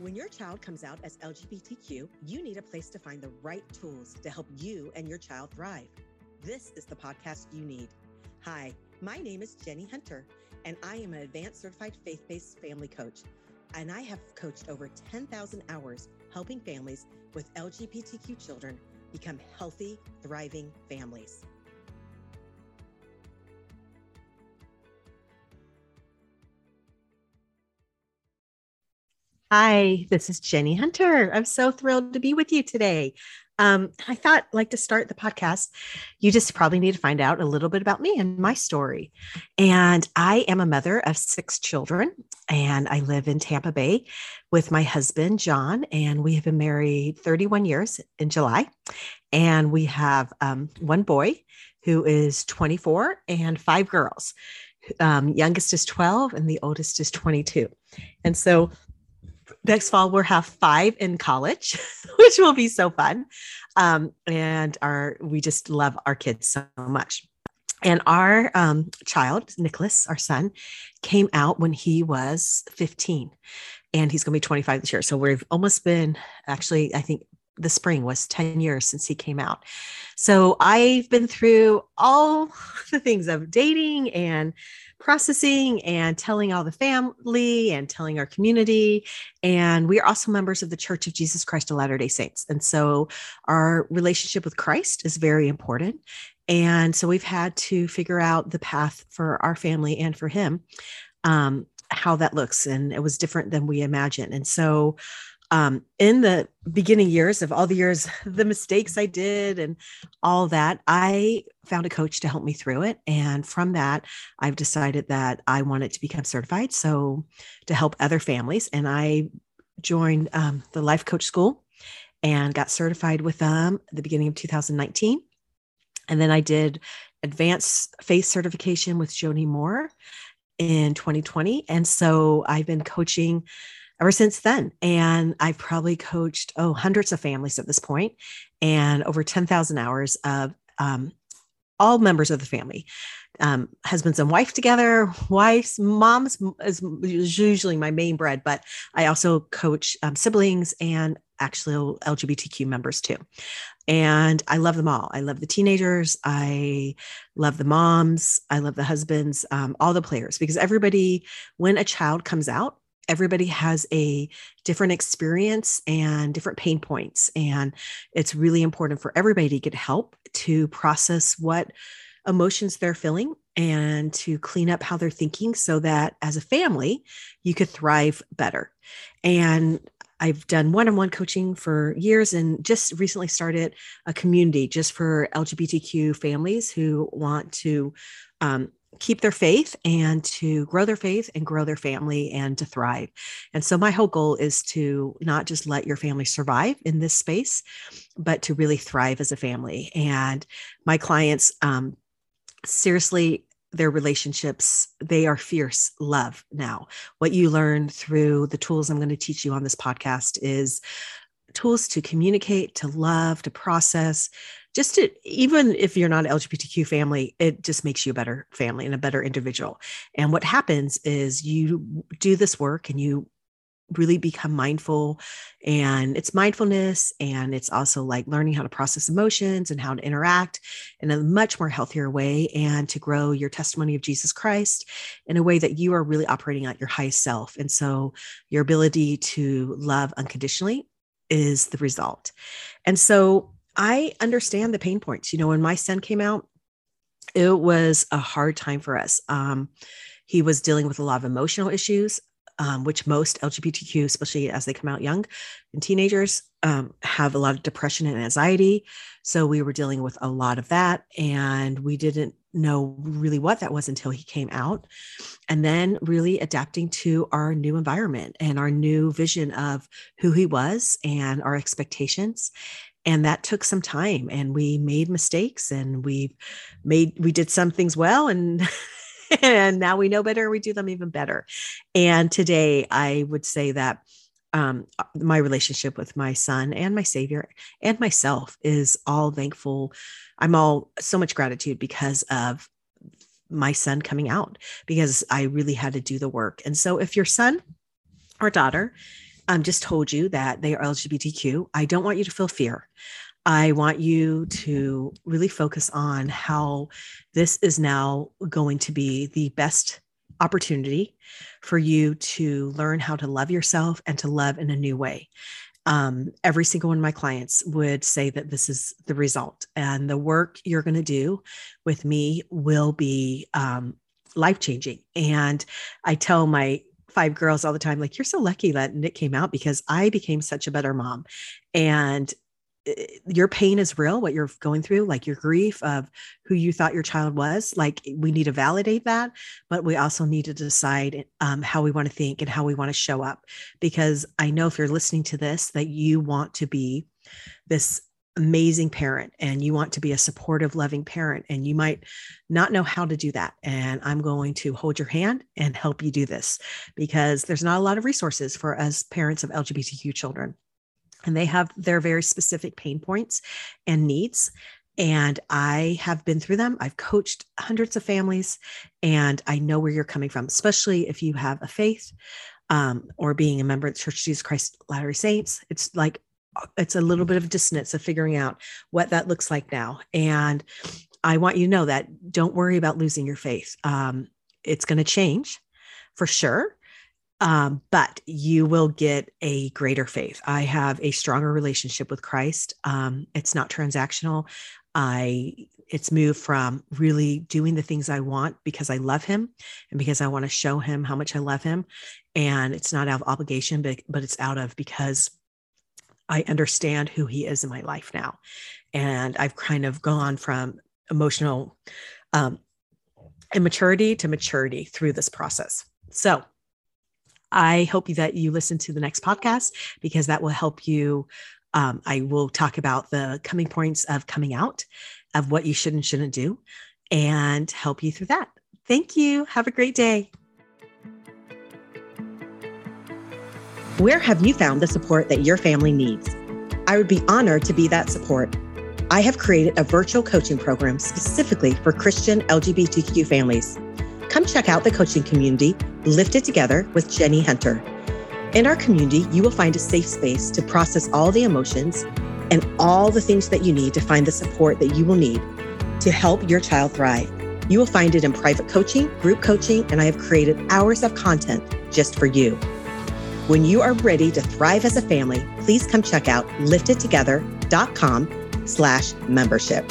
When your child comes out as LGBTQ, you need a place to find the right tools to help you and your child thrive. This is the podcast you need. Hi, my name is Jenny Hunter, and I am an advanced certified faith based family coach. And I have coached over 10,000 hours helping families with LGBTQ children become healthy, thriving families. Hi, this is Jenny Hunter. I'm so thrilled to be with you today. Um, I thought like to start the podcast. You just probably need to find out a little bit about me and my story. And I am a mother of six children, and I live in Tampa Bay with my husband, John, and we have been married 31 years in July. And we have um, one boy who is 24 and five girls. Um, youngest is 12 and the oldest is 22. And so next fall we'll have five in college, which will be so fun. Um, and our we just love our kids so much. And our um, child, Nicholas, our son, came out when he was 15, and he's going to be 25 this year. So we've almost been actually, I think the spring was 10 years since he came out. So I've been through all the things of dating and processing and telling all the family and telling our community. And we are also members of the Church of Jesus Christ of Latter day Saints. And so our relationship with Christ is very important. And so we've had to figure out the path for our family and for him, um, how that looks. And it was different than we imagined. And so um, in the beginning years of all the years, the mistakes I did and all that, I found a coach to help me through it. And from that, I've decided that I wanted to become certified. So to help other families. And I joined um, the Life Coach School and got certified with them at the beginning of 2019. And then I did advanced faith certification with Jody Moore in 2020. And so I've been coaching ever since then. And I've probably coached, oh, hundreds of families at this point and over 10,000 hours of um, all members of the family. Um, husbands and wife together, wives, moms is usually my main bread, but I also coach um, siblings and actually LGBTQ members too. And I love them all. I love the teenagers. I love the moms. I love the husbands, um, all the players, because everybody, when a child comes out, everybody has a different experience and different pain points. And it's really important for everybody to get help to process what emotions they're feeling and to clean up how they're thinking so that as a family, you could thrive better. And I've done one on one coaching for years and just recently started a community just for LGBTQ families who want to um, keep their faith and to grow their faith and grow their family and to thrive. And so my whole goal is to not just let your family survive in this space, but to really thrive as a family. And my clients, um, seriously, their relationships, they are fierce love now. What you learn through the tools I'm going to teach you on this podcast is tools to communicate, to love, to process, just to even if you're not lgbtq family it just makes you a better family and a better individual. And what happens is you do this work and you really become mindful and it's mindfulness and it's also like learning how to process emotions and how to interact in a much more healthier way and to grow your testimony of Jesus Christ in a way that you are really operating at your highest self. And so your ability to love unconditionally is the result. And so I understand the pain points. You know, when my son came out, it was a hard time for us. Um, he was dealing with a lot of emotional issues, um, which most LGBTQ, especially as they come out young and teenagers, um, have a lot of depression and anxiety. So we were dealing with a lot of that. And we didn't know really what that was until he came out. And then really adapting to our new environment and our new vision of who he was and our expectations and that took some time and we made mistakes and we made we did some things well and and now we know better we do them even better. And today i would say that um, uh, my relationship with my son and my savior and myself is all thankful. I'm all so much gratitude because of my son coming out because i really had to do the work. And so if your son or daughter um, just told you that they are LGBTQ, I don't want you to feel fear. I want you to really focus on how this is now going to be the best opportunity for you to learn how to love yourself and to love in a new way. Um, every single one of my clients would say that this is the result, and the work you're going to do with me will be um, life changing. And I tell my five girls all the time, like, you're so lucky that Nick came out because I became such a better mom. And Eh, your pain is real what you're going through like your grief of who you thought your child was like we need to validate that but we also need to decide um, how we want to think and how we want to show up because i know if you're listening to this that you want to be this amazing parent and you want to be a supportive loving parent and you might not know how to do that and i'm going to hold your hand and help you do this because there's not a lot of resources for us parents of lgbtq children and they have their very specific pain points and needs and I have been through them. I've coached hundreds of families, and I know where you're coming from, especially if you have a faith um, or being a member of the Church of Jesus Christ Latter Saints. It's like it's a little bit of dissonance of figuring out what that looks like now. And I want you to know that don't worry about losing your faith. Um, it's going to change for sure um, but you will get a greater faith. I have a stronger relationship with Christ. Um, it's not transactional. I it's moved from really doing the things I want because I love him and because I want to show him how much I love him. And it's not out of obligation, but but it's out of because I understand who he is in my life now. And I've kind of gone from emotional um, immaturity to maturity through this process. So I hope that you listen to the next podcast because that will help you. Um, I will talk about the coming points of coming out, of what you should and shouldn't do, and help you through that. Thank you. Have a great day. Where have you found the support that your family needs? I would be honored to be that support. I have created a virtual coaching program specifically for Christian LGBTQ families come check out the coaching community, Lifted Together with Jenny Hunter. In our community, you will find a safe space to process all the emotions and all the things that you need to find the support that you will need to help your child thrive. You will find it in private coaching, group coaching, and I have created hours of content just for you. When you are ready to thrive as a family, please come check out liftedtogether.com slash membership.